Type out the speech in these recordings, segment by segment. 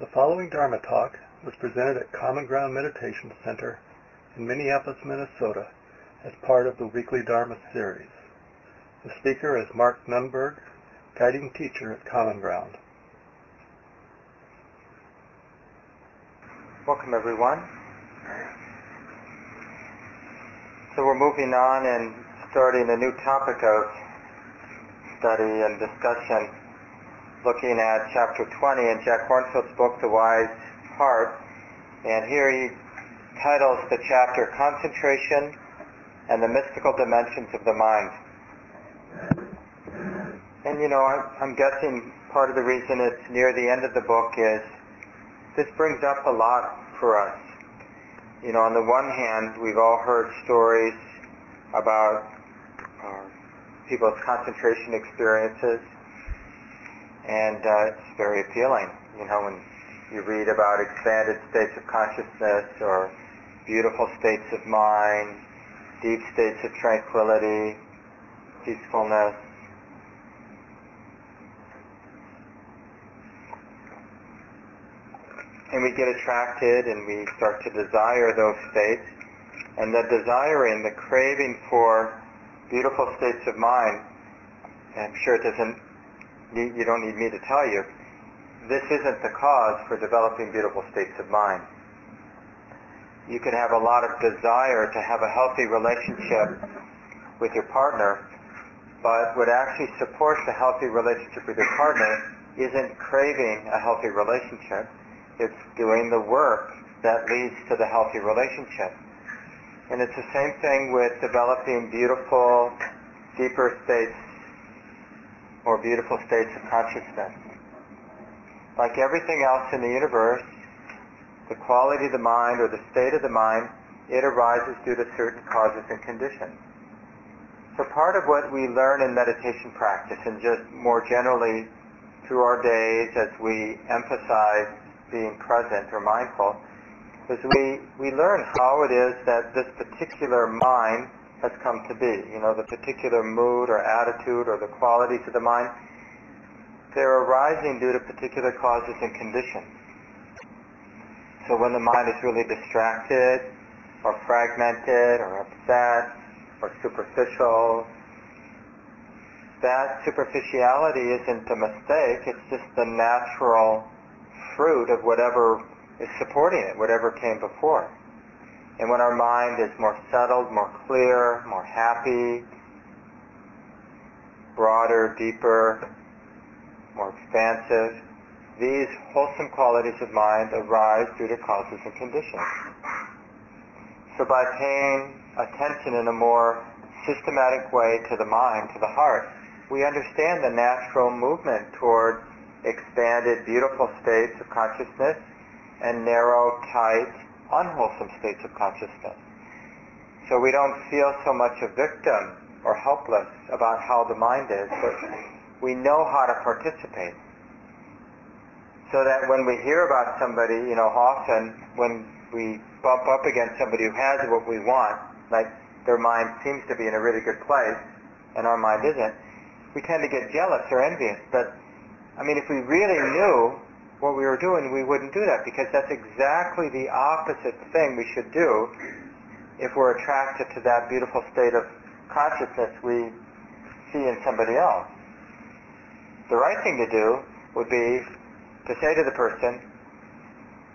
The following Dharma talk was presented at Common Ground Meditation Center in Minneapolis, Minnesota as part of the weekly Dharma series. The speaker is Mark Nunberg, guiding teacher at Common Ground. Welcome everyone. So we're moving on and starting a new topic of study and discussion looking at chapter 20 in Jack Kornfield's book, The Wise Heart. And here he titles the chapter Concentration and the Mystical Dimensions of the Mind. And you know, I'm guessing part of the reason it's near the end of the book is this brings up a lot for us. You know, on the one hand, we've all heard stories about uh, people's concentration experiences and uh, it's very appealing. You know, when you read about expanded states of consciousness or beautiful states of mind, deep states of tranquility, peacefulness. And we get attracted and we start to desire those states. And the desiring, the craving for beautiful states of mind, I'm sure it doesn't you don't need me to tell you, this isn't the cause for developing beautiful states of mind. You can have a lot of desire to have a healthy relationship with your partner, but what actually supports a healthy relationship with your partner isn't craving a healthy relationship. It's doing the work that leads to the healthy relationship. And it's the same thing with developing beautiful, deeper states or beautiful states of consciousness. Like everything else in the universe, the quality of the mind or the state of the mind, it arises due to certain causes and conditions. So part of what we learn in meditation practice and just more generally through our days as we emphasize being present or mindful is we, we learn how it is that this particular mind has come to be. You know, the particular mood or attitude or the qualities of the mind, they're arising due to particular causes and conditions. So when the mind is really distracted or fragmented or upset or superficial, that superficiality isn't a mistake, it's just the natural fruit of whatever is supporting it, whatever came before. And when our mind is more settled, more clear, more happy, broader, deeper, more expansive, these wholesome qualities of mind arise due to causes and conditions. So by paying attention in a more systematic way to the mind, to the heart, we understand the natural movement toward expanded, beautiful states of consciousness and narrow, tight, unwholesome states of consciousness. So we don't feel so much a victim or helpless about how the mind is, but we know how to participate. So that when we hear about somebody, you know, often when we bump up against somebody who has what we want, like their mind seems to be in a really good place and our mind isn't, we tend to get jealous or envious. But, I mean, if we really knew what we were doing, we wouldn't do that because that's exactly the opposite thing we should do if we're attracted to that beautiful state of consciousness we see in somebody else. The right thing to do would be to say to the person,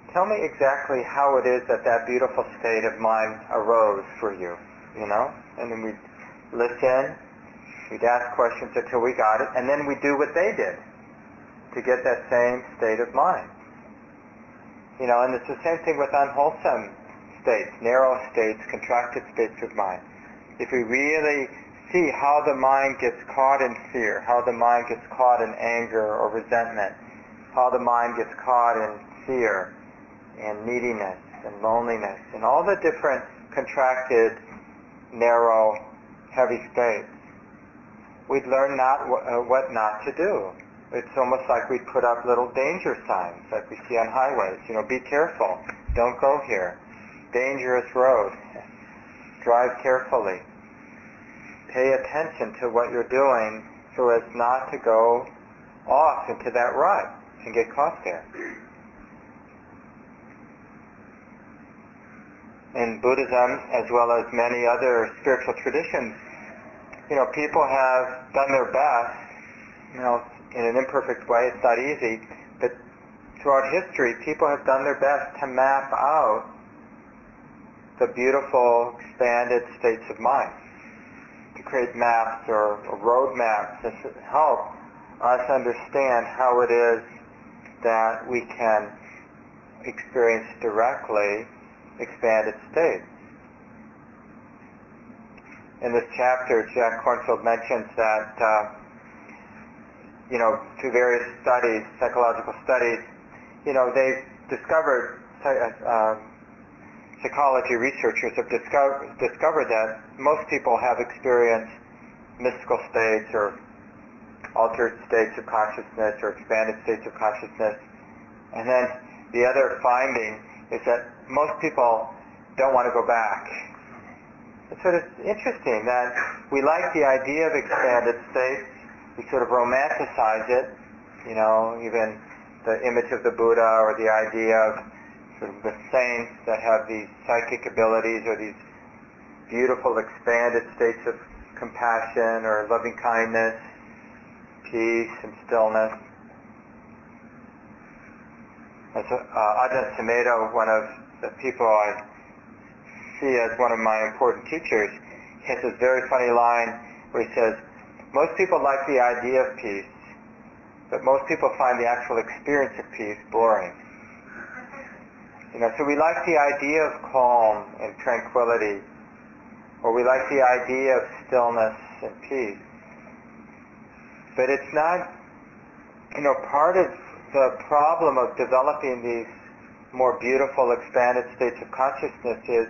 tell me exactly how it is that that beautiful state of mind arose for you, you know? And then we'd listen, we'd ask questions until we got it, and then we'd do what they did to get that same state of mind. You know, and it's the same thing with unwholesome states, narrow states, contracted states of mind. If we really see how the mind gets caught in fear, how the mind gets caught in anger or resentment, how the mind gets caught in fear and neediness and loneliness and all the different contracted, narrow, heavy states, we'd learn not uh, what not to do it's almost like we put up little danger signs like we see on highways. You know, be careful. Don't go here. Dangerous road. Drive carefully. Pay attention to what you're doing so as not to go off into that rut and get caught there. In Buddhism, as well as many other spiritual traditions, you know, people have done their best, you know, in an imperfect way. It's not easy, but throughout history, people have done their best to map out the beautiful, expanded states of mind, to create maps or, or road maps that help us understand how it is that we can experience directly expanded states. In this chapter, Jack Kornfield mentions that, uh, you know, through various studies, psychological studies, you know, they've discovered, uh, psychology researchers have discovered, discovered that most people have experienced mystical states or altered states of consciousness or expanded states of consciousness. And then the other finding is that most people don't want to go back. And so it's interesting that we like the idea of expanded states. We sort of romanticize it, you know, even the image of the Buddha or the idea of sort of the saints that have these psychic abilities or these beautiful expanded states of compassion or loving kindness, peace and stillness. As uh, Ajahn Sumedho, one of the people I see as one of my important teachers, he has this very funny line where he says, most people like the idea of peace, but most people find the actual experience of peace boring. You know, so we like the idea of calm and tranquility, or we like the idea of stillness and peace. But it's not, you know, part of the problem of developing these more beautiful, expanded states of consciousness is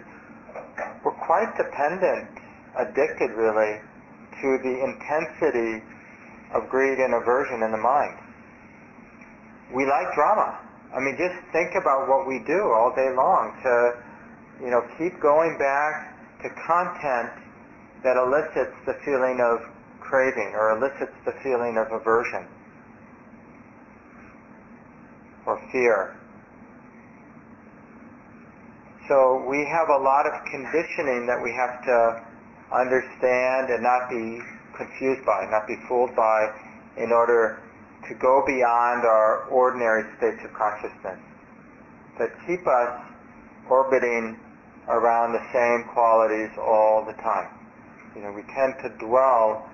we're quite dependent, addicted really, to the intensity of greed and aversion in the mind. We like drama. I mean, just think about what we do all day long to, you know, keep going back to content that elicits the feeling of craving or elicits the feeling of aversion or fear. So we have a lot of conditioning that we have to understand and not be confused by, not be fooled by in order to go beyond our ordinary states of consciousness that keep us orbiting around the same qualities all the time. You know, we tend to dwell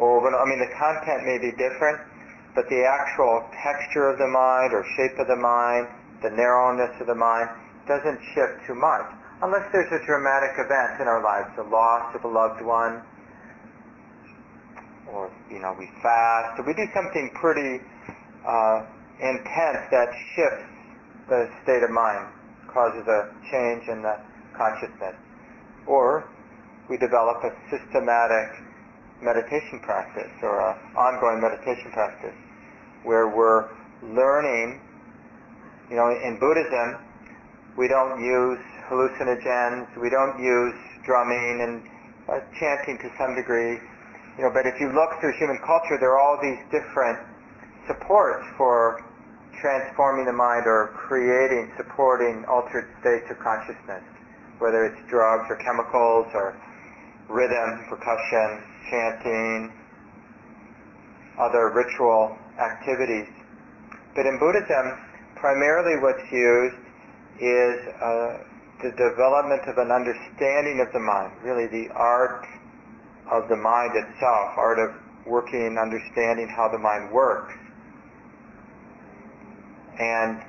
over, I mean, the content may be different, but the actual texture of the mind or shape of the mind, the narrowness of the mind, doesn't shift too much. Unless there's a dramatic event in our lives, the loss of a loved one, or, you know, we fast, or we do something pretty uh, intense that shifts the state of mind, causes a change in the consciousness. Or we develop a systematic meditation practice or an ongoing meditation practice where we're learning, you know, in Buddhism, we don't use hallucinogens, we don't use drumming and uh, chanting to some degree, you know, but if you look through human culture, there are all these different supports for transforming the mind or creating, supporting altered states of consciousness, whether it's drugs or chemicals or rhythm, percussion, chanting, other ritual activities. But in Buddhism, primarily what's used is uh, the development of an understanding of the mind, really the art of the mind itself, art of working, and understanding how the mind works. And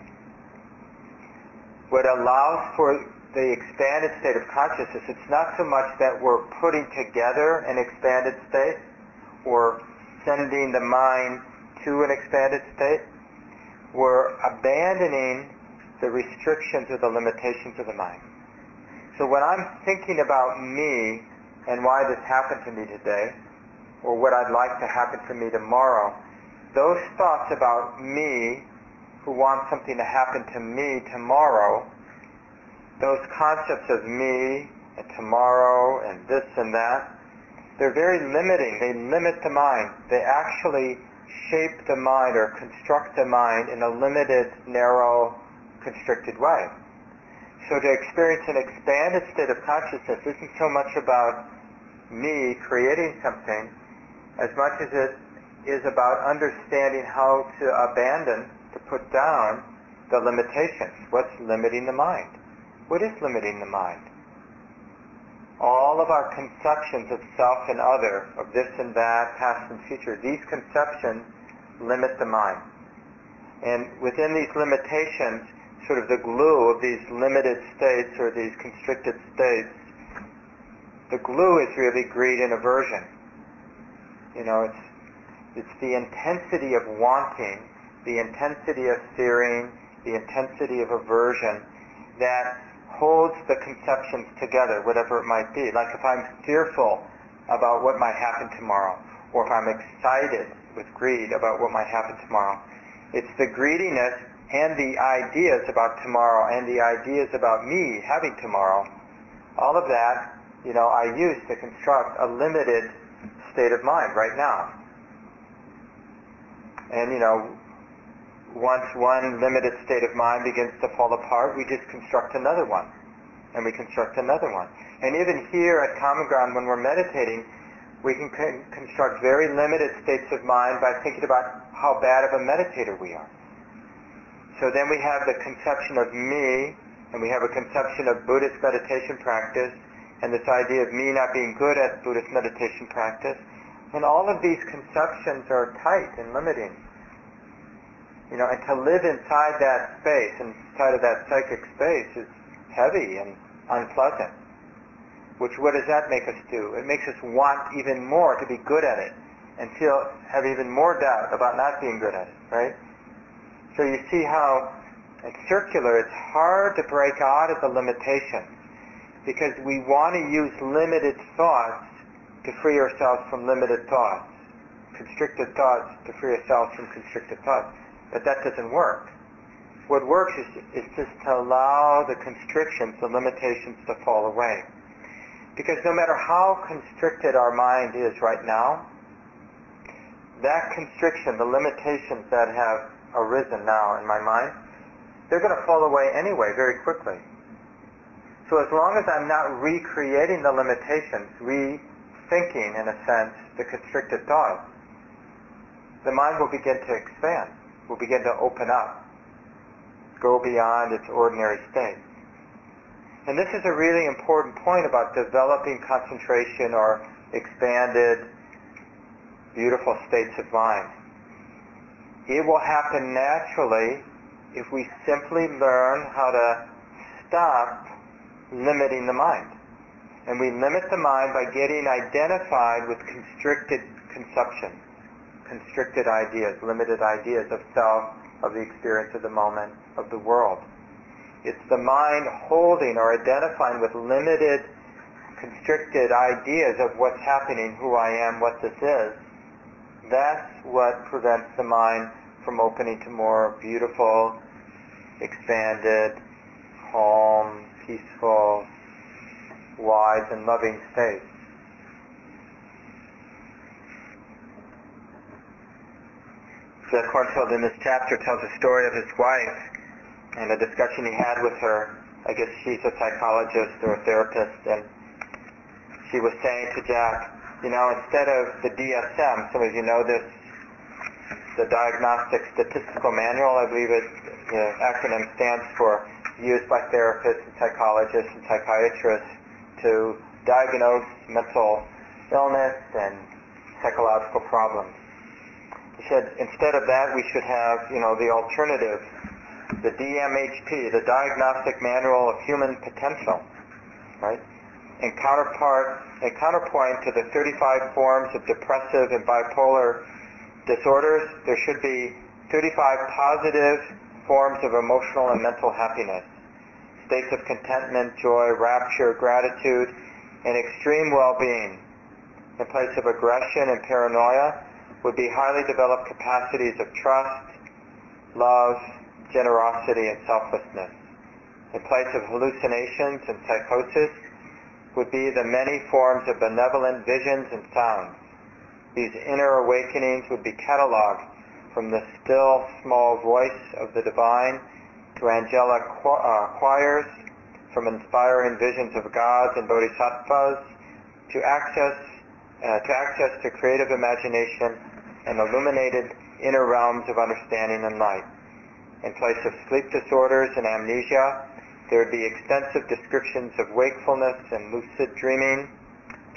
what allows for the expanded state of consciousness, it's not so much that we're putting together an expanded state or sending the mind to an expanded state, we're abandoning the restrictions or the limitations of the mind. So when I'm thinking about me and why this happened to me today, or what I'd like to happen to me tomorrow, those thoughts about me who wants something to happen to me tomorrow, those concepts of me and tomorrow and this and that, they're very limiting. They limit the mind. They actually shape the mind or construct the mind in a limited, narrow, constricted way. so to experience an expanded state of consciousness isn't so much about me creating something as much as it is about understanding how to abandon, to put down the limitations. What's limiting the mind? What is limiting the mind? All of our conceptions of self and other, of this and that, past and future, these conceptions limit the mind. And within these limitations, sort of the glue of these limited states or these constricted states, the glue is really greed and aversion. You know, it's it's the intensity of wanting, the intensity of fearing, the intensity of aversion that holds the conceptions together, whatever it might be. Like if I'm fearful about what might happen tomorrow, or if I'm excited with greed about what might happen tomorrow, it's the greediness and the ideas about tomorrow and the ideas about me having tomorrow. All of that, you know, I use to construct a limited state of mind right now. And, you know, once one limited state of mind begins to fall apart, we just construct another one. And we construct another one. And even here at Common Ground, when we're meditating, we can con- construct very limited states of mind by thinking about how bad of a meditator we are. So then we have the conception of me, and we have a conception of Buddhist meditation practice, and this idea of me not being good at Buddhist meditation practice. And all of these conceptions are tight and limiting. You know, and to live inside that space, inside of that psychic space, is heavy and unpleasant. Which, what does that make us do? It makes us want even more to be good at it, and feel have even more doubt about not being good at it, right? So you see how it's circular. It's hard to break out of the limitations because we want to use limited thoughts to free ourselves from limited thoughts, constricted thoughts to free ourselves from constricted thoughts. But that doesn't work. What works is, is just to allow the constrictions, the limitations to fall away. Because no matter how constricted our mind is right now, that constriction, the limitations that have arisen now in my mind, they're going to fall away anyway very quickly. So as long as I'm not recreating the limitations, re thinking, in a sense, the constricted thought, the mind will begin to expand, will begin to open up, go beyond its ordinary state. And this is a really important point about developing concentration or expanded, beautiful states of mind. It will happen naturally if we simply learn how to stop limiting the mind. And we limit the mind by getting identified with constricted conceptions, constricted ideas, limited ideas of self, of the experience of the moment, of the world. It's the mind holding or identifying with limited, constricted ideas of what's happening, who I am, what this is. That's what prevents the mind from opening to more beautiful, expanded, calm, peaceful, wise and loving state. Jack Kornfield in this chapter tells a story of his wife and a discussion he had with her. I guess she's a psychologist or a therapist, and she was saying to Jack, you know, instead of the DSM, some of you know this, the Diagnostic Statistical Manual, I believe it, the acronym stands for, used by therapists and psychologists and psychiatrists to diagnose mental illness and psychological problems. He said instead of that we should have, you know, the alternative, the DMHP, the Diagnostic Manual of Human Potential, right? In counterpart, in counterpoint to the 35 forms of depressive and bipolar disorders, there should be 35 positive forms of emotional and mental happiness states of contentment, joy, rapture, gratitude, and extreme well-being. In place of aggression and paranoia would be highly developed capacities of trust, love, generosity, and selflessness. In place of hallucinations and psychosis would be the many forms of benevolent visions and sounds. These inner awakenings would be cataloged from the still small voice of the divine to angelic uh, choirs, from inspiring visions of gods and bodhisattvas to access uh, to access to creative imagination and illuminated inner realms of understanding and light. In place of sleep disorders and amnesia, there would be extensive descriptions of wakefulness and lucid dreaming.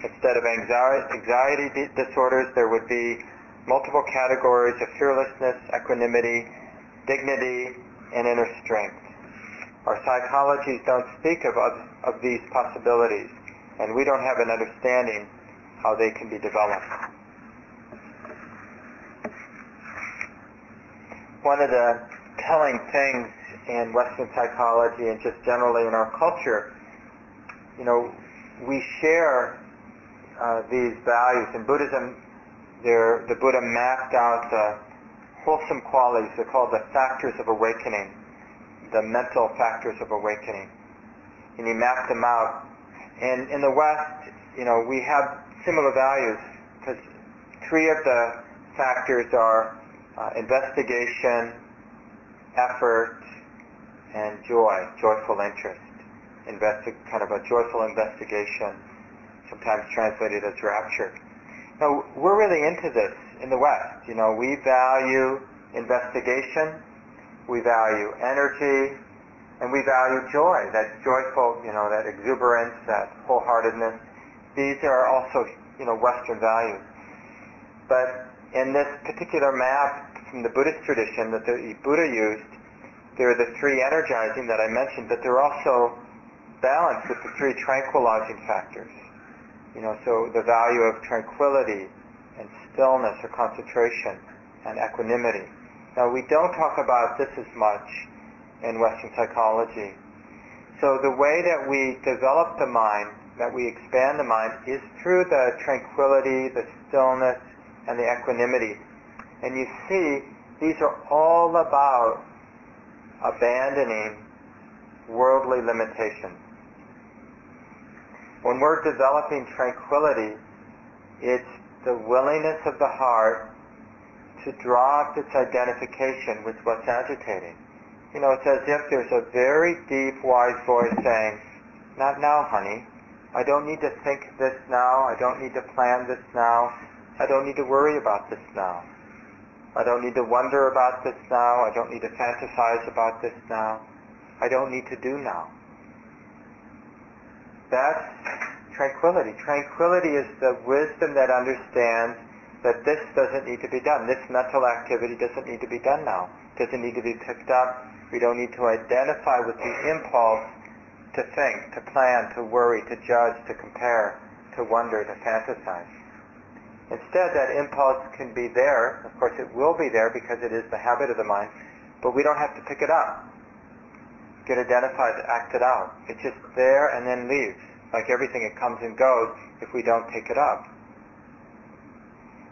Instead of anxiety disorders, there would be multiple categories of fearlessness, equanimity, dignity, and inner strength. Our psychologies don't speak of, of these possibilities, and we don't have an understanding how they can be developed. One of the telling things in Western psychology and just generally in our culture, you know, we share uh, these values. In Buddhism, the Buddha mapped out the wholesome qualities. They're called the factors of awakening, the mental factors of awakening. And he mapped them out. And in the West, you know, we have similar values because three of the factors are uh, investigation, effort, and joy, joyful interest. Investi- kind of a joyful investigation, sometimes translated as rapture. Now, we're really into this in the West. You know, we value investigation, we value energy, and we value joy, that joyful, you know, that exuberance, that wholeheartedness. These are also, you know, Western values. But in this particular map from the Buddhist tradition that the Buddha used, there are the three energizing that I mentioned, but they're also balanced with the three tranquilizing factors. You know, so the value of tranquility and stillness or concentration and equanimity. Now we don't talk about this as much in Western psychology. So the way that we develop the mind, that we expand the mind, is through the tranquility, the stillness, and the equanimity. And you see, these are all about abandoning worldly limitations. When we're developing tranquility, it's the willingness of the heart to drop its identification with what's agitating. You know, it's as if there's a very deep, wise voice saying, not now, honey. I don't need to think this now. I don't need to plan this now. I don't need to worry about this now. I don't need to wonder about this now. I don't need to fantasize about this now. I don't need to do now. That's tranquility. Tranquility is the wisdom that understands that this doesn't need to be done. This mental activity doesn't need to be done now. It doesn't need to be picked up. We don't need to identify with the impulse to think, to plan, to worry, to judge, to compare, to wonder, to fantasize. Instead, that impulse can be there. Of course, it will be there because it is the habit of the mind, but we don't have to pick it up, get identified, act it out. It's just there and then leaves. Like everything, it comes and goes if we don't pick it up.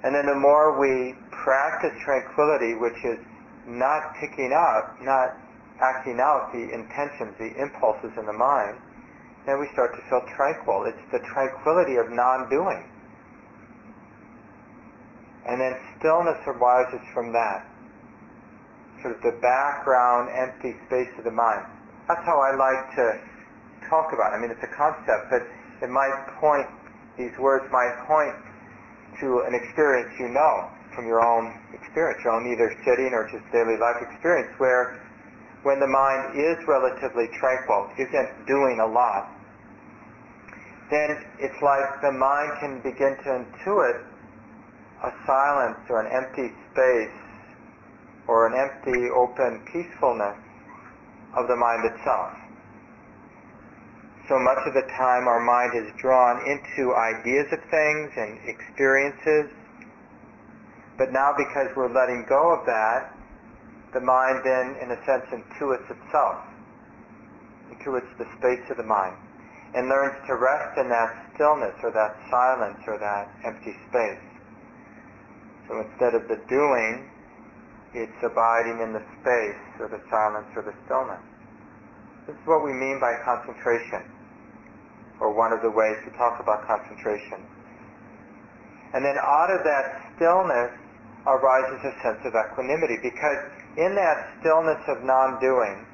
And then the more we practice tranquility, which is not picking up, not acting out the intentions, the impulses in the mind, then we start to feel tranquil. It's the tranquility of non-doing. And then stillness arises from that. Sort of the background, empty space of the mind. That's how I like to talk about it. I mean, it's a concept, but it might point, these words might point to an experience you know from your own experience, your own either sitting or just daily life experience, where when the mind is relatively tranquil, isn't doing a lot, then it's like the mind can begin to intuit a silence or an empty space or an empty, open peacefulness of the mind itself. So much of the time our mind is drawn into ideas of things and experiences, but now because we're letting go of that, the mind then, in a sense, intuits itself, intuits the space of the mind, and learns to rest in that stillness or that silence or that empty space. So instead of the doing, it's abiding in the space or the silence or the stillness. This is what we mean by concentration, or one of the ways to talk about concentration. And then out of that stillness arises a sense of equanimity, because in that stillness of non-doing,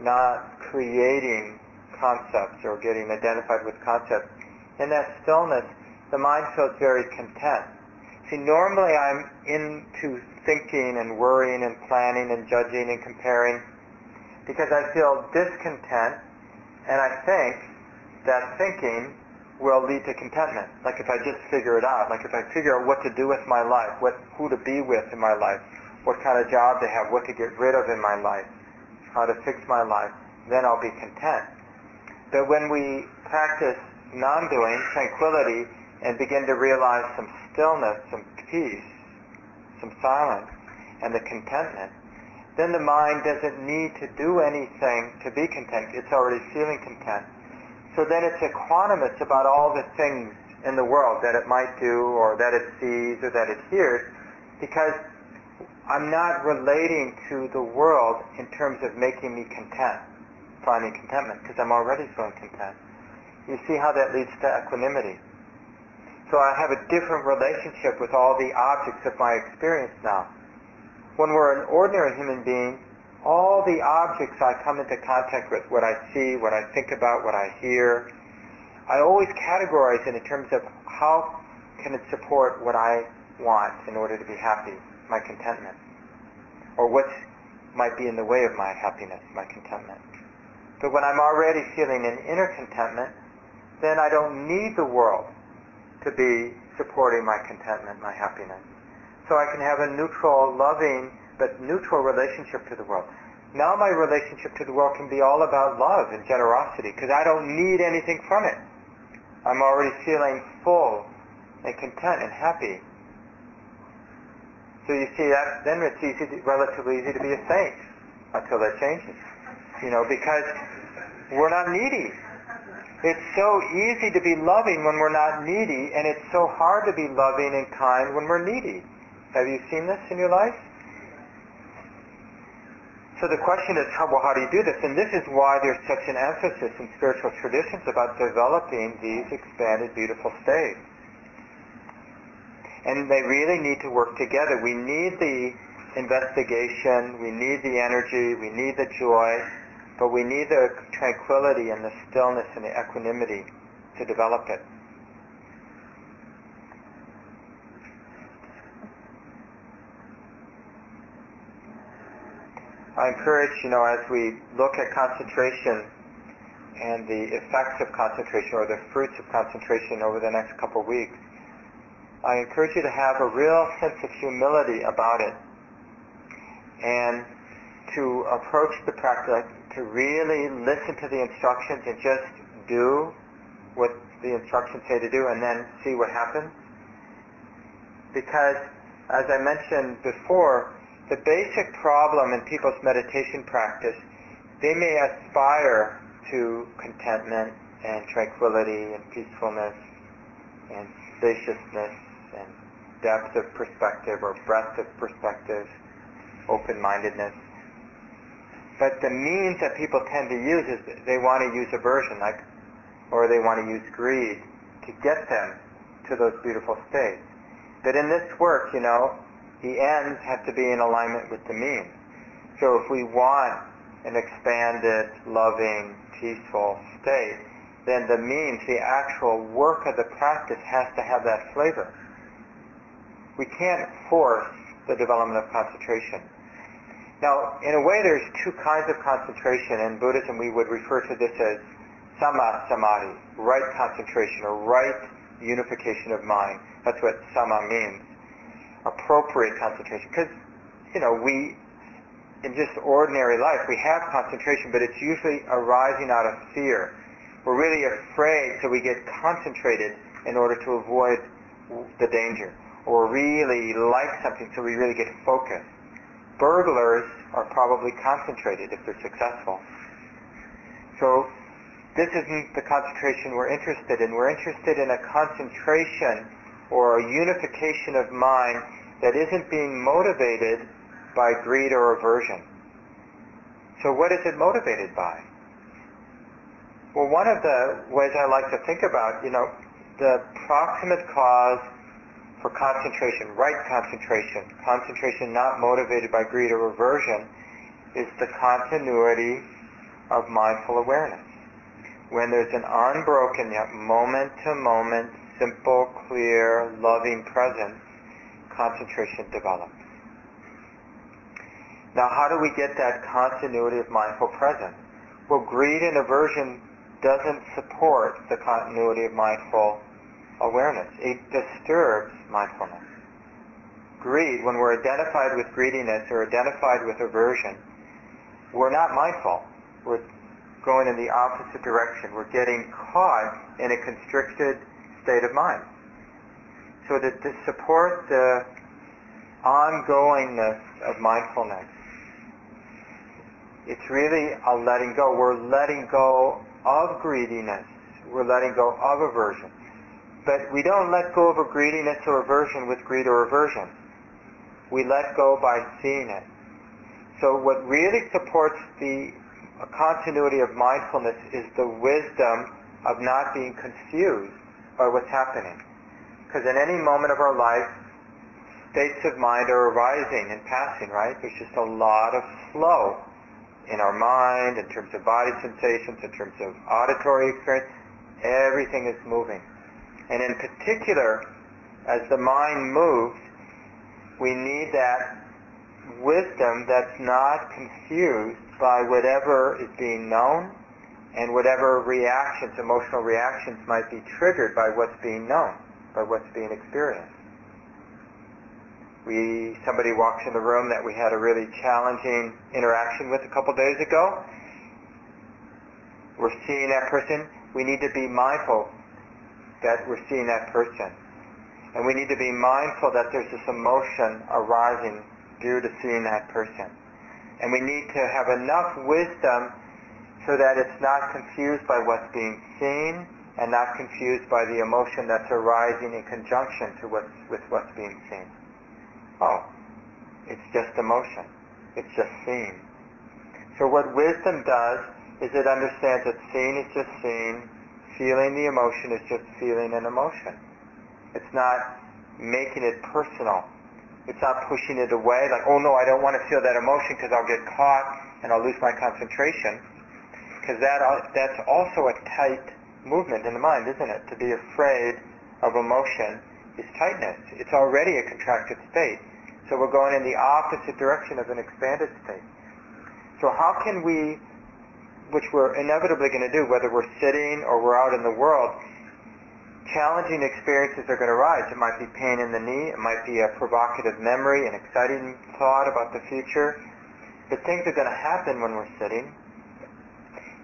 not creating concepts or getting identified with concepts, in that stillness, the mind feels very content. See, normally I'm into thinking and worrying and planning and judging and comparing because I feel discontent and I think that thinking will lead to contentment. Like if I just figure it out, like if I figure out what to do with my life, what who to be with in my life, what kind of job to have, what to get rid of in my life, how to fix my life, then I'll be content. But when we practice non-doing, tranquility, and begin to realize some stillness, some peace, some silence, and the contentment, then the mind doesn't need to do anything to be content. It's already feeling content. So then it's equanimous about all the things in the world that it might do or that it sees or that it hears because I'm not relating to the world in terms of making me content, finding contentment, because I'm already feeling content. You see how that leads to equanimity. So I have a different relationship with all the objects of my experience now. When we're an ordinary human being, all the objects I come into contact with, what I see, what I think about, what I hear, I always categorize it in terms of how can it support what I want in order to be happy my contentment, or what might be in the way of my happiness, my contentment. But when I'm already feeling an inner contentment, then I don't need the world to be supporting my contentment, my happiness. So I can have a neutral, loving, but neutral relationship to the world. Now my relationship to the world can be all about love and generosity because I don't need anything from it. I'm already feeling full and content and happy. So you see that then it's easy, to, relatively easy to be a saint until that changes. You know, because we're not needy. It's so easy to be loving when we're not needy, and it's so hard to be loving and kind when we're needy. Have you seen this in your life? So the question is, how, well, how do you do this? And this is why there's such an emphasis in spiritual traditions about developing these expanded, beautiful states and they really need to work together. We need the investigation, we need the energy, we need the joy, but we need the tranquility and the stillness and the equanimity to develop it. I encourage, you know, as we look at concentration and the effects of concentration or the fruits of concentration over the next couple of weeks, I encourage you to have a real sense of humility about it and to approach the practice, to really listen to the instructions and just do what the instructions say to do and then see what happens. Because, as I mentioned before, the basic problem in people's meditation practice, they may aspire to contentment and tranquility and peacefulness and spaciousness and depth of perspective or breadth of perspective, open-mindedness. But the means that people tend to use is they want to use aversion, like, or they want to use greed to get them to those beautiful states. But in this work, you know, the ends have to be in alignment with the means. So if we want an expanded, loving, peaceful state, then the means, the actual work of the practice has to have that flavor we can't force the development of concentration. Now, in a way, there's two kinds of concentration. In Buddhism, we would refer to this as samma samadhi, right concentration or right unification of mind. That's what samma means. Appropriate concentration. Because, you know, we, in just ordinary life, we have concentration, but it's usually arising out of fear. We're really afraid, so we get concentrated in order to avoid the danger or really like something so we really get focused. Burglars are probably concentrated if they're successful. So this isn't the concentration we're interested in. We're interested in a concentration or a unification of mind that isn't being motivated by greed or aversion. So what is it motivated by? Well, one of the ways I like to think about, you know, the proximate cause for concentration, right concentration, concentration not motivated by greed or aversion, is the continuity of mindful awareness. when there's an unbroken yet moment-to-moment, simple, clear, loving presence, concentration develops. Now, how do we get that continuity of mindful presence? Well, greed and aversion doesn't support the continuity of mindful awareness. It disturbs mindfulness. Greed, when we're identified with greediness or identified with aversion, we're not mindful. We're going in the opposite direction. We're getting caught in a constricted state of mind. So to, to support the ongoingness of mindfulness, it's really a letting go. We're letting go of greediness. We're letting go of aversion. But we don't let go of a greediness or aversion with greed or aversion. We let go by seeing it. So what really supports the continuity of mindfulness is the wisdom of not being confused by what's happening. Because in any moment of our life, states of mind are arising and passing, right? There's just a lot of flow in our mind, in terms of body sensations, in terms of auditory experience. Everything is moving. And in particular, as the mind moves, we need that wisdom that's not confused by whatever is being known and whatever reactions, emotional reactions might be triggered by what's being known, by what's being experienced. We, somebody walks in the room that we had a really challenging interaction with a couple days ago. We're seeing that person. We need to be mindful that we're seeing that person. And we need to be mindful that there's this emotion arising due to seeing that person. And we need to have enough wisdom so that it's not confused by what's being seen and not confused by the emotion that's arising in conjunction to what's, with what's being seen. Oh, it's just emotion. It's just seen. So what wisdom does is it understands that seeing is just seeing, feeling the emotion is just feeling an emotion. It's not making it personal. It's not pushing it away like, oh no, I don't want to feel that emotion because I'll get caught and I'll lose my concentration because that that's also a tight movement in the mind, isn't it? To be afraid of emotion is tightness. It's already a contracted state. So we're going in the opposite direction of an expanded state. So how can we, which we're inevitably going to do, whether we're sitting or we're out in the world, challenging experiences are going to arise. It might be pain in the knee. It might be a provocative memory, an exciting thought about the future. But things are going to happen when we're sitting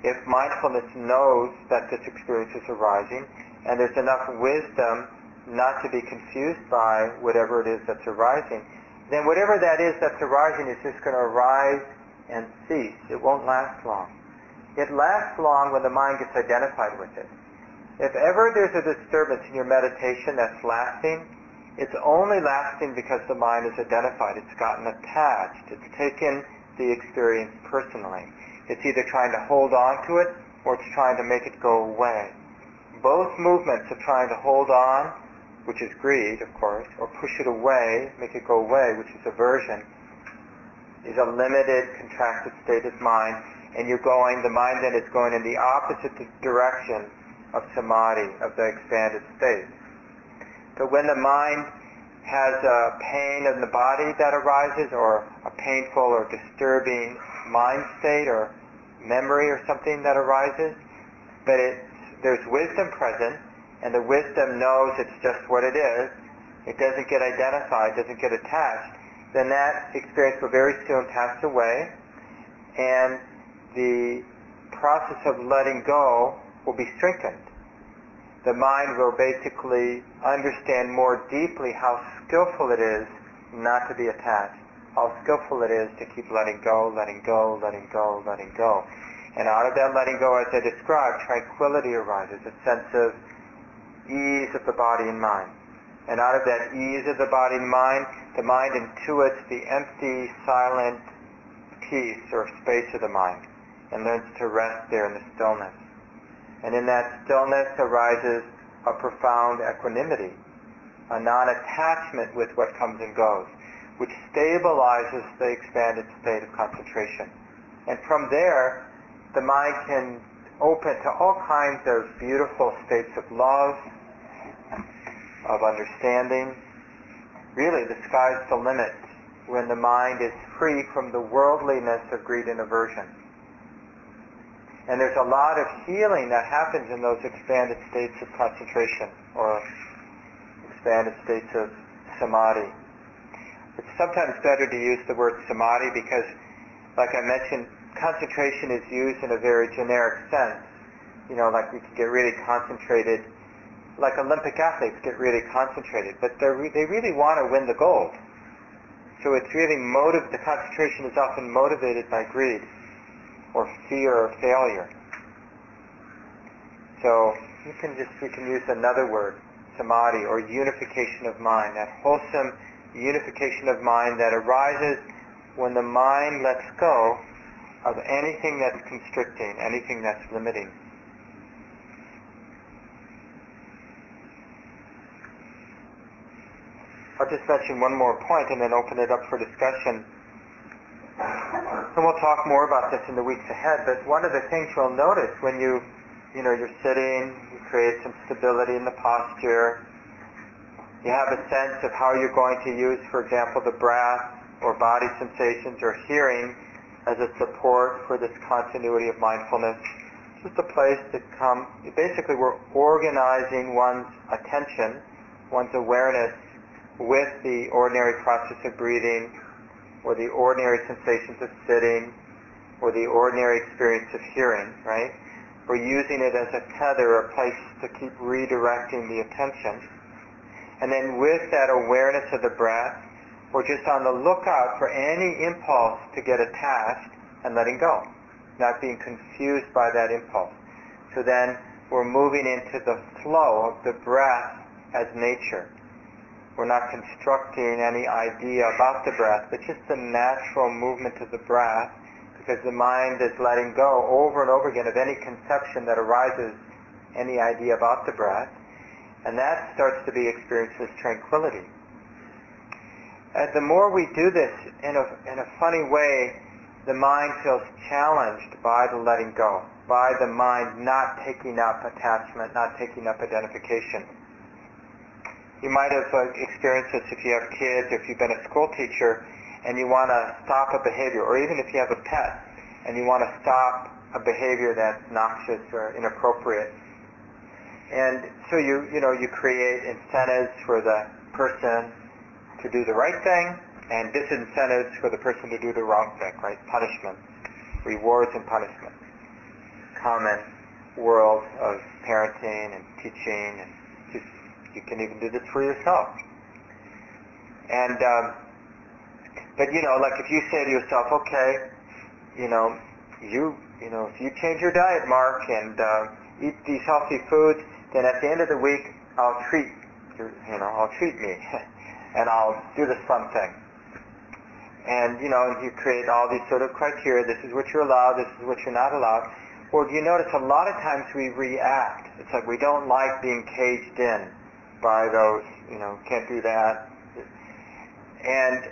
if mindfulness knows that this experience is arising and there's enough wisdom not to be confused by whatever it is that's arising, then whatever that is that's arising is just going to arise and cease. It won't last long. It lasts long when the mind gets identified with it. If ever there's a disturbance in your meditation that's lasting, it's only lasting because the mind is identified. It's gotten attached. It's taken the experience personally. It's either trying to hold on to it or it's trying to make it go away. Both movements of trying to hold on, which is greed, of course, or push it away, make it go away, which is aversion, is a limited, contracted state of mind, and you're going, the mind then is going in the opposite direction of samadhi, of the expanded state. But when the mind has a pain in the body that arises, or a painful or disturbing mind state, or memory or something that arises, but there's wisdom present, and the wisdom knows it's just what it is. It doesn't get identified, doesn't get attached. Then that experience will very soon pass away, and the process of letting go will be strengthened. The mind will basically understand more deeply how skillful it is not to be attached how skillful it is to keep letting go, letting go, letting go, letting go. And out of that letting go, as I described, tranquility arises, a sense of ease of the body and mind. And out of that ease of the body and mind, the mind intuits the empty, silent peace or space of the mind and learns to rest there in the stillness. And in that stillness arises a profound equanimity, a non-attachment with what comes and goes which stabilizes the expanded state of concentration. And from there, the mind can open to all kinds of beautiful states of love, of understanding. Really, the sky's the limit when the mind is free from the worldliness of greed and aversion. And there's a lot of healing that happens in those expanded states of concentration or expanded states of samadhi. It's sometimes better to use the word samadhi because, like I mentioned, concentration is used in a very generic sense. You know, like we can get really concentrated, like Olympic athletes get really concentrated, but re- they really want to win the gold. So it's really motive, the concentration is often motivated by greed or fear of failure. So you can just, we can use another word, samadhi or unification of mind, that wholesome unification of mind that arises when the mind lets go of anything that's constricting, anything that's limiting. I'll just mention one more point and then open it up for discussion. And we'll talk more about this in the weeks ahead, but one of the things you'll notice when you, you know, you're sitting, you create some stability in the posture, you have a sense of how you're going to use, for example, the breath or body sensations or hearing as a support for this continuity of mindfulness. It's just a place to come. Basically, we're organizing one's attention, one's awareness with the ordinary process of breathing, or the ordinary sensations of sitting, or the ordinary experience of hearing, right? We're using it as a tether, a place to keep redirecting the attention. And then with that awareness of the breath, we're just on the lookout for any impulse to get attached and letting go, not being confused by that impulse. So then we're moving into the flow of the breath as nature. We're not constructing any idea about the breath, but just the natural movement of the breath because the mind is letting go over and over again of any conception that arises, any idea about the breath. And that starts to be experienced as tranquility. And the more we do this in a, in a funny way, the mind feels challenged by the letting go, by the mind not taking up attachment, not taking up identification. You might have uh, experienced this if you have kids, if you've been a school teacher, and you want to stop a behavior, or even if you have a pet, and you want to stop a behavior that's noxious or inappropriate. And so you, you know, you create incentives for the person to do the right thing and disincentives for the person to do the wrong thing, right? Punishment, rewards and punishment. Common world of parenting and teaching and you can even do this for yourself. And, um, but you know, like if you say to yourself, okay, you know, you, you know, if you change your diet, Mark, and uh, eat these healthy foods, then at the end of the week, I'll treat, you know, I'll treat me. and I'll do this fun thing. And, you know, you create all these sort of criteria. This is what you're allowed. This is what you're not allowed. Or do you notice a lot of times we react. It's like we don't like being caged in by those, you know, can't do that. And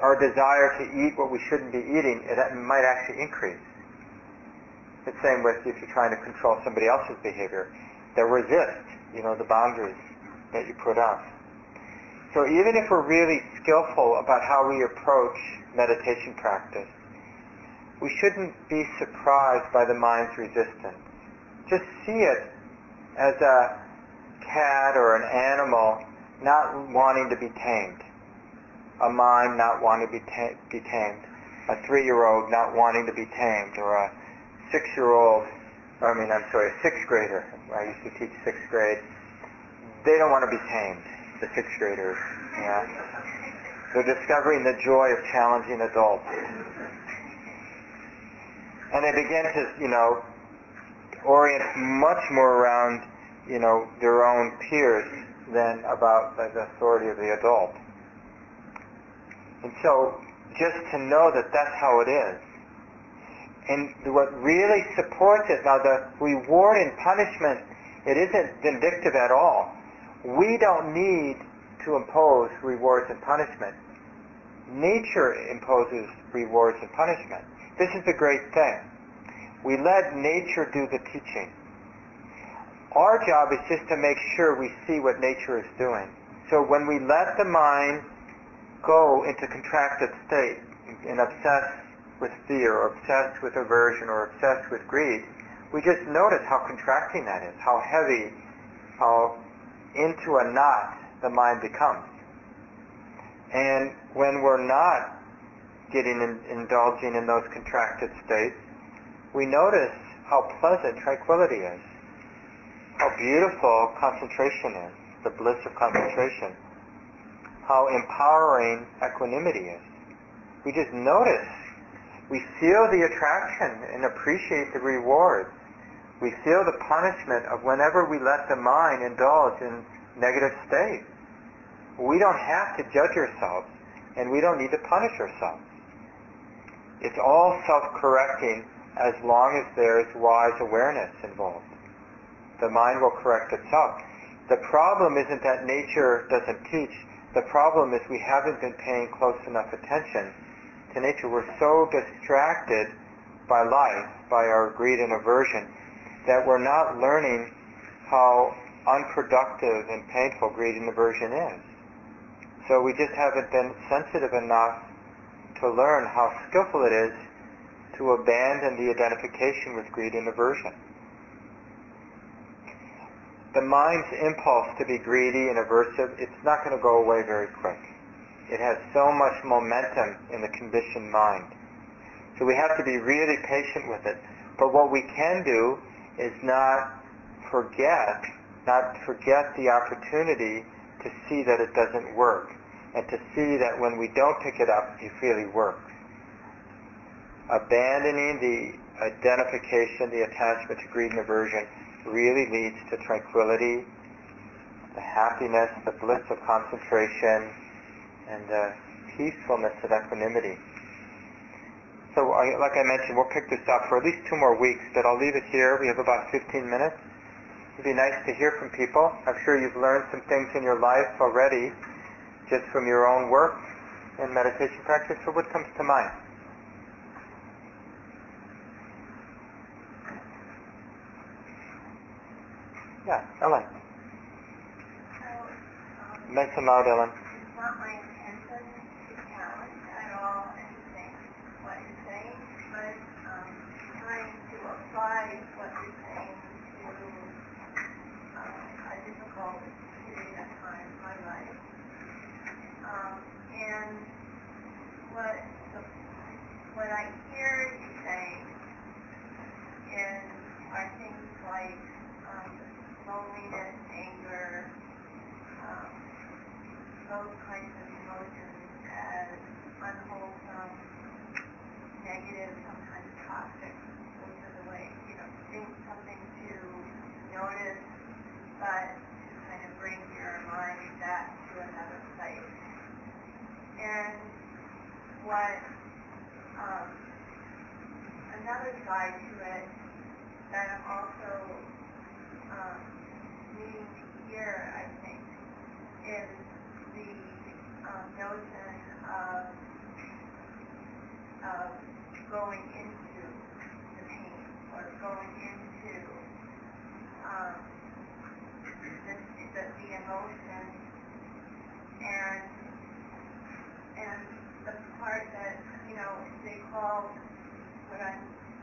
our desire to eat what we shouldn't be eating, it might actually increase. The same with if you're trying to control somebody else's behavior. They resist, you know, the boundaries that you put up. So even if we're really skillful about how we approach meditation practice, we shouldn't be surprised by the mind's resistance. Just see it as a cat or an animal not wanting to be tamed, a mind not wanting to be, ta- be tamed, a three-year-old not wanting to be tamed, or a six-year-old, I mean, I'm sorry, a sixth grader. I used to teach sixth grade. They don't want to be tamed the sixth graders. Yeah. They're discovering the joy of challenging adults. And they begin to, you know, orient much more around, you know, their own peers than about the authority of the adult. And so just to know that that's how it is. And what really supports it, now the reward and punishment, it isn't vindictive at all we don't need to impose rewards and punishment. Nature imposes rewards and punishment. This is the great thing. We let nature do the teaching. Our job is just to make sure we see what nature is doing. So when we let the mind go into contracted state and obsess with fear or obsessed with aversion or obsessed with greed, we just notice how contracting that is, how heavy, how into a knot the mind becomes. And when we're not getting in, indulging in those contracted states, we notice how pleasant tranquility is, how beautiful concentration is, the bliss of concentration, how empowering equanimity is. We just notice we feel the attraction and appreciate the reward. We feel the punishment of whenever we let the mind indulge in negative states. We don't have to judge ourselves, and we don't need to punish ourselves. It's all self-correcting as long as there's wise awareness involved. The mind will correct itself. The problem isn't that nature doesn't teach. The problem is we haven't been paying close enough attention to nature. We're so distracted by life, by our greed and aversion, that we're not learning how unproductive and painful greed and aversion is. So we just haven't been sensitive enough to learn how skillful it is to abandon the identification with greed and aversion. The mind's impulse to be greedy and aversive, it's not going to go away very quick. It has so much momentum in the conditioned mind. So we have to be really patient with it. But what we can do is not forget, not forget the opportunity to see that it doesn't work and to see that when we don't pick it up, it really works. Abandoning the identification, the attachment to greed and aversion really leads to tranquility, the happiness, the bliss of concentration, and the peacefulness of equanimity. So, I, like I mentioned, we'll pick this up for at least two more weeks, but I'll leave it here. We have about 15 minutes. It'd be nice to hear from people. I'm sure you've learned some things in your life already just from your own work and meditation practice. So what comes to mind? Yeah, Ellen. Nice and loud, Ellen. It's not my intention to Ellen. um, trying to apply what you're saying to uh, a difficult period of time in my life. Um, and what the, what I hear you saying is are things like um, loneliness, anger, um, those kinds of emotions as unwholesome, negative, sometimes toxic. Those are the way, you know, things, something to notice, but to kind of bring your mind back to another place. And what um, another side to it that I'm also um, needing to hear, I think, is the um, notion of of going into the pain or going into um, the, the, the emotion and and the part that you know they call what I'm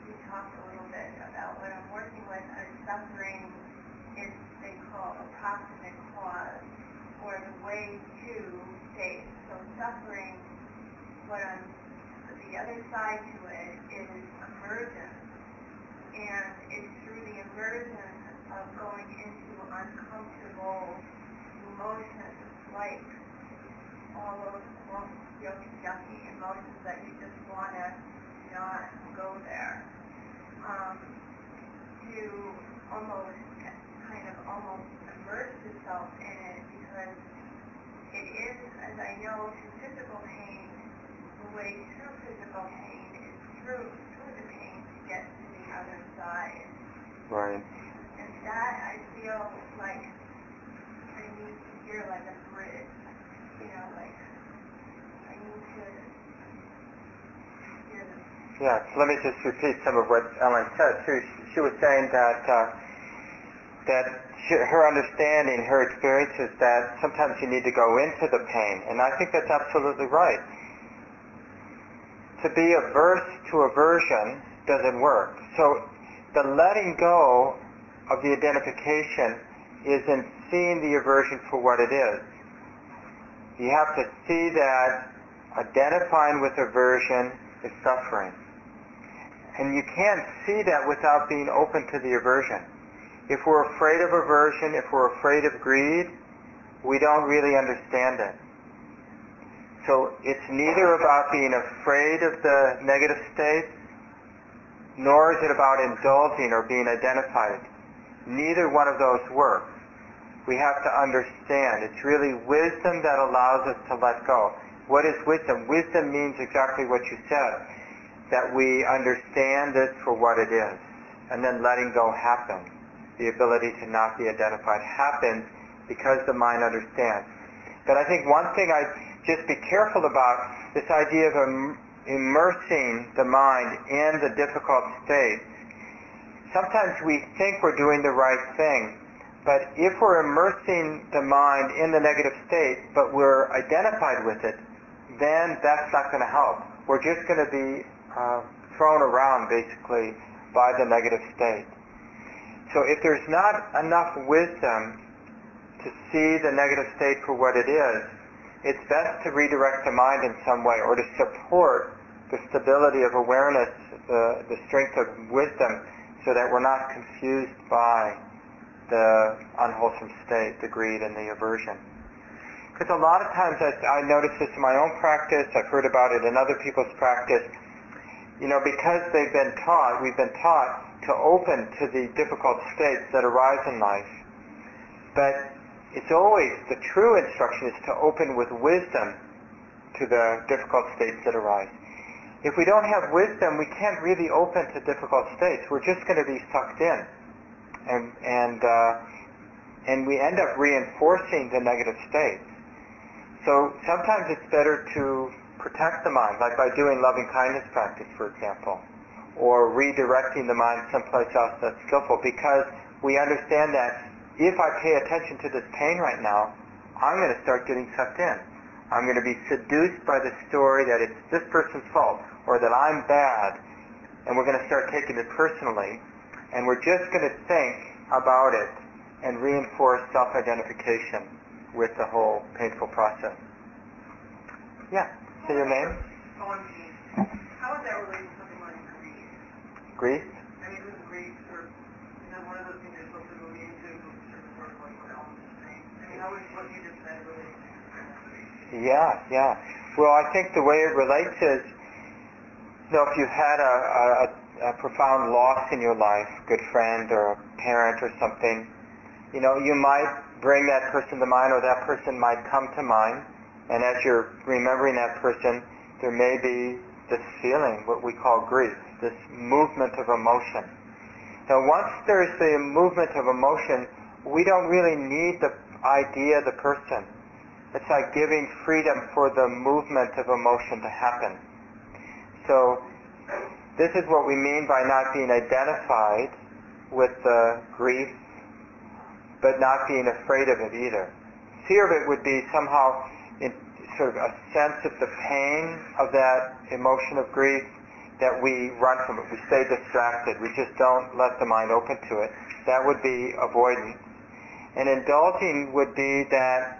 we talked a little bit about what I'm working with as suffering is they call a proximate cause or the way to state. So suffering, what I'm, the other side to it is aversion. And it's aversion of going into uncomfortable emotions like all those yucky, yucky emotions that you just want to not go there. Um, to almost kind of almost immerse yourself in it because it is, as I know, through physical pain, the way through physical pain is through through the pain to get to the other side. Right. And that I feel like I need to hear like a bridge. You know, like I need to hear Yeah, let me just repeat some of what Ellen said. She, she was saying that uh, that she, her understanding, her experience is that sometimes you need to go into the pain, and I think that's absolutely right. To be averse to aversion doesn't work. So the letting go of the identification is in seeing the aversion for what it is. You have to see that identifying with aversion is suffering. And you can't see that without being open to the aversion. If we're afraid of aversion, if we're afraid of greed, we don't really understand it. So it's neither about being afraid of the negative states, nor is it about indulging or being identified. Neither one of those works. We have to understand. It's really wisdom that allows us to let go. What is wisdom? Wisdom means exactly what you said that we understand this for what it is. And then letting go happens. The ability to not be identified happens because the mind understands. But I think one thing I'd just be careful about this idea of immersing the mind in the difficult state. Sometimes we think we're doing the right thing, but if we're immersing the mind in the negative state, but we're identified with it, then that's not going to help. We're just going to be uh, thrown around basically by the negative state. So if there's not enough wisdom to see the negative state for what it is, it's best to redirect the mind in some way or to support the stability of awareness, the, the strength of wisdom, so that we're not confused by the unwholesome state, the greed and the aversion. Because a lot of times I, I notice this in my own practice, I've heard about it in other people's practice, you know, because they've been taught, we've been taught to open to the difficult states that arise in life. But it's always, the true instruction is to open with wisdom to the difficult states that arise. If we don't have wisdom, we can't really open to difficult states. We're just going to be sucked in. And, and, uh, and we end up reinforcing the negative states. So sometimes it's better to protect the mind, like by doing loving kindness practice, for example, or redirecting the mind someplace else that's skillful, because we understand that if I pay attention to this pain right now, I'm going to start getting sucked in. I'm going to be seduced by the story that it's this person's fault, or that I'm bad, and we're going to start taking it personally, and we're just going to think about it and reinforce self-identification with the whole painful process. Yeah. Say your name? How is that related to something like grief? Grief? I mean, grief, or is that one of those things you're supposed to go into, sort of like what Ellen was saying? I mean, Yeah, yeah. Well, I think the way it relates is, you know, if you've had a, a, a profound loss in your life, good friend or a parent or something, you know, you might bring that person to mind or that person might come to mind and as you're remembering that person, there may be this feeling, what we call grief, this movement of emotion. Now, once there's the movement of emotion, we don't really need the idea, the person. It's like giving freedom for the movement of emotion to happen. So, this is what we mean by not being identified with the grief, but not being afraid of it either. Fear of it would be somehow in sort of a sense of the pain of that emotion of grief that we run from it. We stay distracted. We just don't let the mind open to it. That would be avoidance. And indulging would be that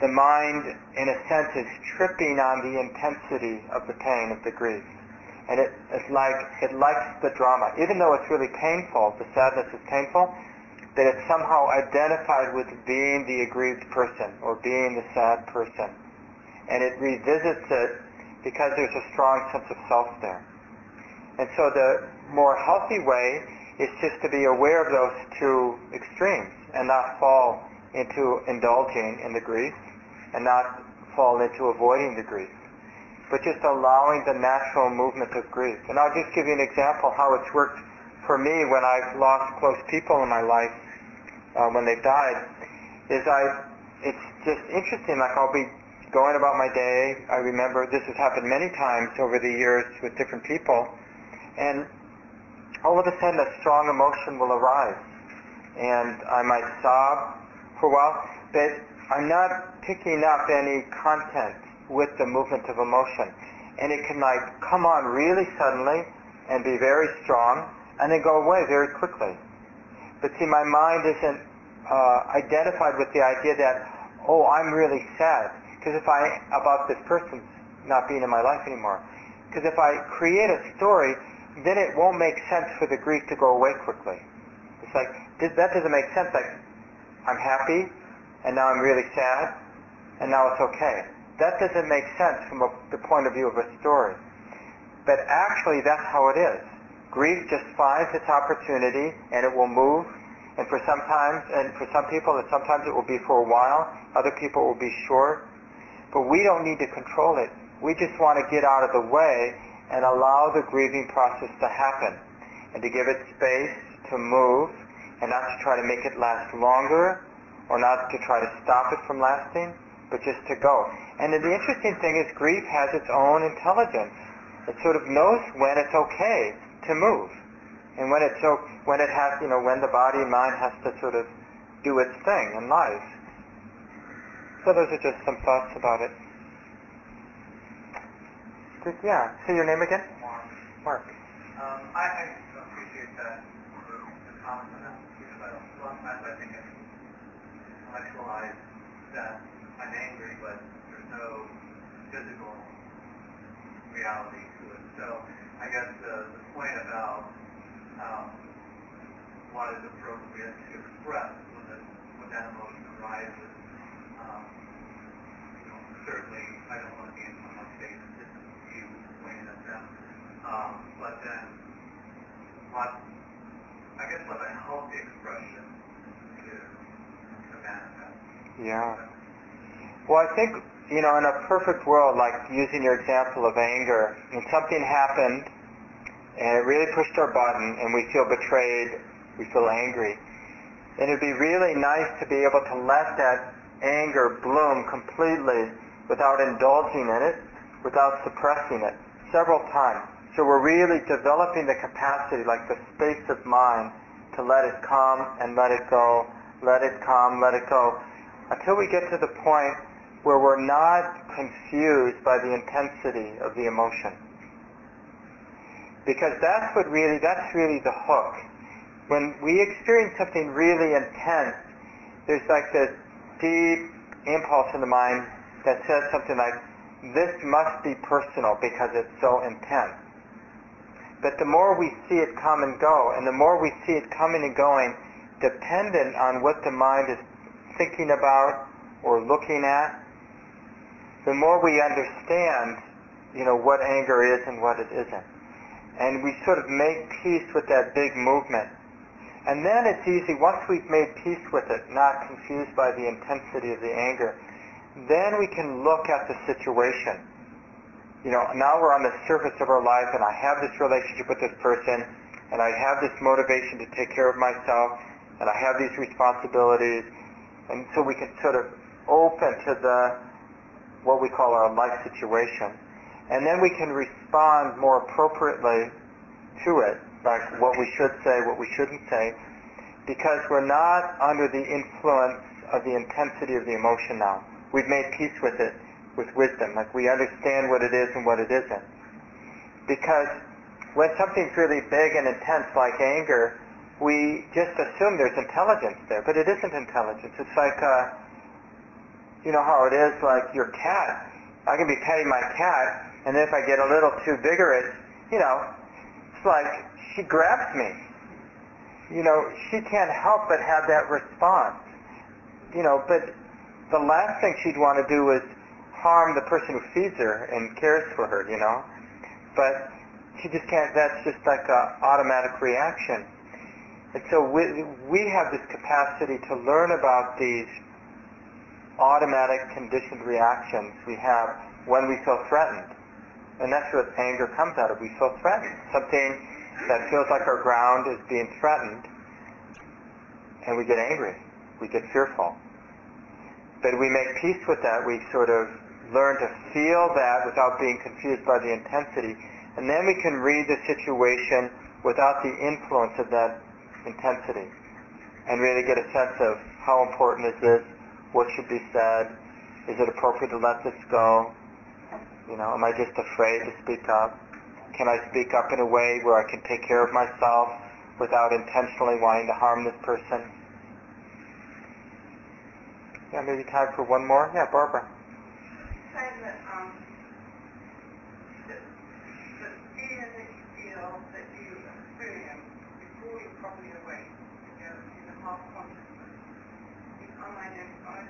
the mind, in a sense, is tripping on the intensity of the pain of the grief. And it, it's like it likes the drama. Even though it's really painful, the sadness is painful, that it's somehow identified with being the aggrieved person or being the sad person. And it revisits it because there's a strong sense of self there. And so the more healthy way is just to be aware of those two extremes and not fall into indulging in the grief and not fall into avoiding the grief, but just allowing the natural movement of grief. And I'll just give you an example how it's worked for me when I've lost close people in my life uh, when they've died, is I, it's just interesting, like I'll be going about my day. I remember this has happened many times over the years with different people, and all of a sudden a strong emotion will arise, and I might sob for a while, but I'm not picking up any content with the movement of emotion, and it can like come on really suddenly and be very strong, and then go away very quickly. But see, my mind isn't uh, identified with the idea that, oh, I'm really sad. Because if I about this person not being in my life anymore, because if I create a story, then it won't make sense for the grief to go away quickly. It's like that doesn't make sense. Like I'm happy, and now I'm really sad, and now it's okay. That doesn't make sense from a, the point of view of a story. But actually, that's how it is. Grief just finds its opportunity, and it will move. And for sometimes, and for some people, and sometimes it will be for a while. Other people will be short. But we don't need to control it. We just want to get out of the way and allow the grieving process to happen and to give it space to move and not to try to make it last longer or not to try to stop it from lasting, but just to go. And the interesting thing is grief has its own intelligence. It sort of knows when it's okay to move and when it's when it has, you know, when the body and mind has to sort of do its thing in life. So those are just some thoughts about it. Just, yeah. Say your name again. Mark. Mark. Um, I, I appreciate that the, the comment on that because I, sometimes I think I intellectualize that I'm angry, but there's no physical reality to it. So I guess the, the point about um, what is appropriate to express when, the, when that emotion arises um, you know, certainly I don't want to be in someone's face them. Um, but then what I guess what a healthy expression to to manifest. Yeah. Well, I think, you know, in a perfect world, like using your example of anger, when something happened and it really pushed our button and we feel betrayed, we feel angry, and it'd be really nice to be able to let that anger bloom completely without indulging in it, without suppressing it, several times. So we're really developing the capacity, like the space of mind, to let it come and let it go, let it come, let it go, until we get to the point where we're not confused by the intensity of the emotion. Because that's what really, that's really the hook. When we experience something really intense, there's like this deep impulse in the mind that says something like, this must be personal because it's so intense. But the more we see it come and go, and the more we see it coming and going, dependent on what the mind is thinking about or looking at, the more we understand, you know, what anger is and what it isn't. And we sort of make peace with that big movement. And then it's easy, once we've made peace with it, not confused by the intensity of the anger, then we can look at the situation. You know, now we're on the surface of our life and I have this relationship with this person and I have this motivation to take care of myself and I have these responsibilities and so we can sort of open to the what we call our life situation. And then we can respond more appropriately to it, like what we should say, what we shouldn't say, because we're not under the influence of the intensity of the emotion now. We've made peace with it with wisdom. Like we understand what it is and what it isn't. Because when something's really big and intense like anger, we just assume there's intelligence there, but it isn't intelligence. It's like, uh, you know how it is, like your cat. I can be petting my cat, and if I get a little too vigorous, you know, it's like she grabs me. You know, she can't help but have that response. You know, but the last thing she'd want to do is harm the person who feeds her and cares for her, you know. But she just can't, that's just like an automatic reaction. And so we, we have this capacity to learn about these automatic conditioned reactions we have when we feel threatened. And that's what anger comes out of. We feel threatened. Something that feels like our ground is being threatened, and we get angry. We get fearful. But we make peace with that. We sort of learn to feel that without being confused by the intensity. And then we can read the situation without the influence of that intensity and really get a sense of how important is this, what should be said, is it appropriate to let this go, you know, am I just afraid to speak up? Can I speak up in a way where I can take care of myself without intentionally wanting to harm this person? Yeah, maybe time for one more? Yeah, Barbara. Um, that, that fear that you feel that you experience before you're properly awake, you know, in the half consciousness, is unidentified.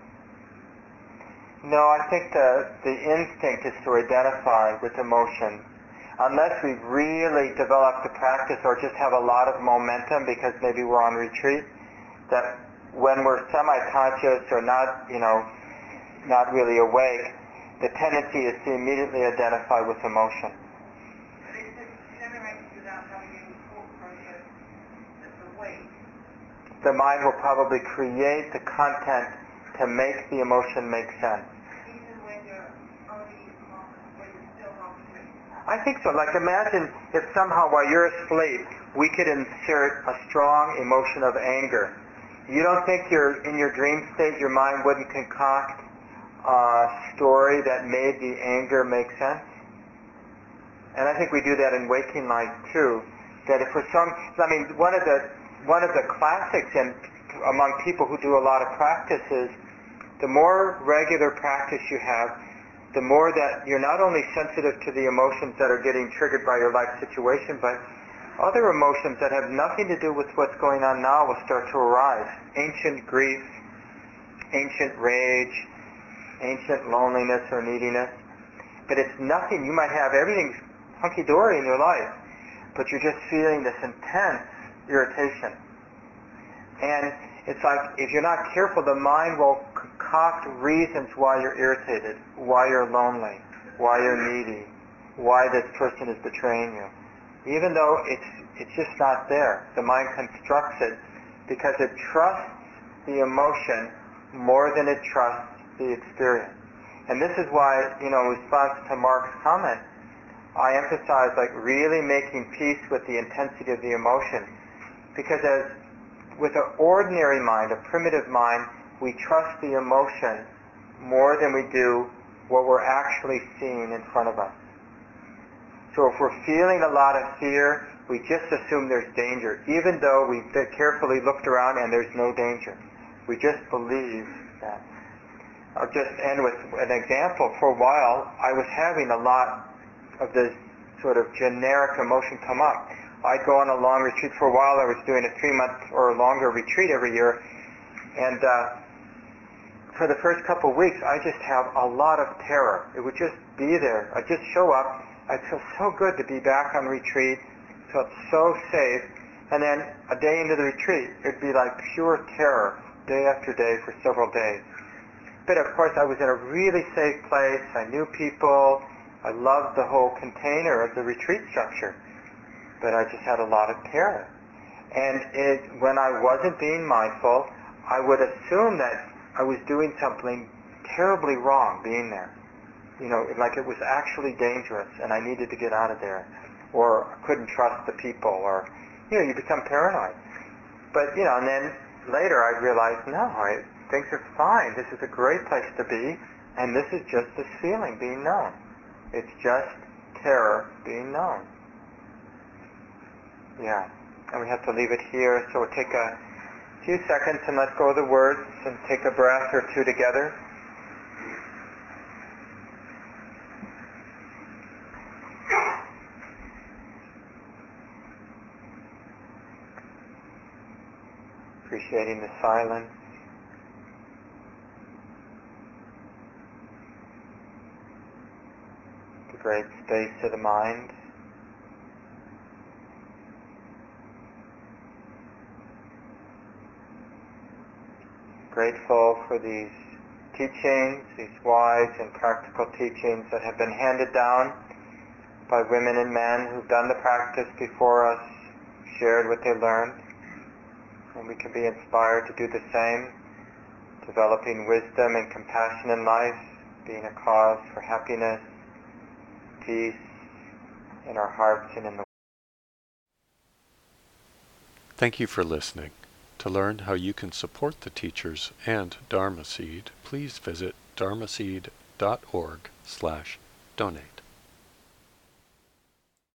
No, I think the, the instinct is to identify with emotion. Unless we really develop the practice or just have a lot of momentum because maybe we're on retreat, that when we're semi-conscious or not, you know, not really awake, the tendency is to immediately identify with emotion. But it just generates without having any thought process that's awake. The mind will probably create the content to make the emotion make sense. Even when you're only half, when you're still half asleep. I think so. Like imagine if somehow while you're asleep, we could insert a strong emotion of anger. You don't think you're in your dream state, your mind wouldn't concoct a story that made the anger make sense? And I think we do that in waking life too. That if we're some, I mean, one of the one of the classics in among people who do a lot of practice is the more regular practice you have, the more that you're not only sensitive to the emotions that are getting triggered by your life situation, but other emotions that have nothing to do with what's going on now will start to arise. Ancient grief, ancient rage, ancient loneliness or neediness. But it's nothing. You might have everything hunky-dory in your life, but you're just feeling this intense irritation. And it's like if you're not careful, the mind will concoct reasons why you're irritated, why you're lonely, why you're needy, why this person is betraying you even though it's it's just not there. The mind constructs it because it trusts the emotion more than it trusts the experience. And this is why, you know, in response to Mark's comment, I emphasize like really making peace with the intensity of the emotion. Because as with an ordinary mind, a primitive mind, we trust the emotion more than we do what we're actually seeing in front of us. So if we're feeling a lot of fear, we just assume there's danger, even though we've carefully looked around and there's no danger. We just believe that. I'll just end with an example. For a while, I was having a lot of this sort of generic emotion come up. I'd go on a long retreat for a while. I was doing a three-month or longer retreat every year, and uh, for the first couple of weeks, I just have a lot of terror. It would just be there. I'd just show up, I'd feel so good to be back on retreat, felt so safe, and then a day into the retreat, it'd be like pure terror, day after day for several days. But of course, I was in a really safe place. I knew people. I loved the whole container of the retreat structure. But I just had a lot of terror. And it, when I wasn't being mindful, I would assume that I was doing something terribly wrong being there you know, like it was actually dangerous and I needed to get out of there, or I couldn't trust the people, or, you know, you become paranoid. But, you know, and then later I realized, no, I, things are fine. This is a great place to be, and this is just this feeling being known. It's just terror being known. Yeah, and we have to leave it here, so we'll take a few seconds and let go of the words and take a breath or two together. Appreciating the silence. The great space of the mind. Grateful for these teachings, these wise and practical teachings that have been handed down by women and men who've done the practice before us, shared what they learned and we can be inspired to do the same, developing wisdom and compassion in life, being a cause for happiness, peace in our hearts and in the world. Thank you for listening. To learn how you can support the teachers and Dharma Seed, please visit dharmaseed.org slash donate.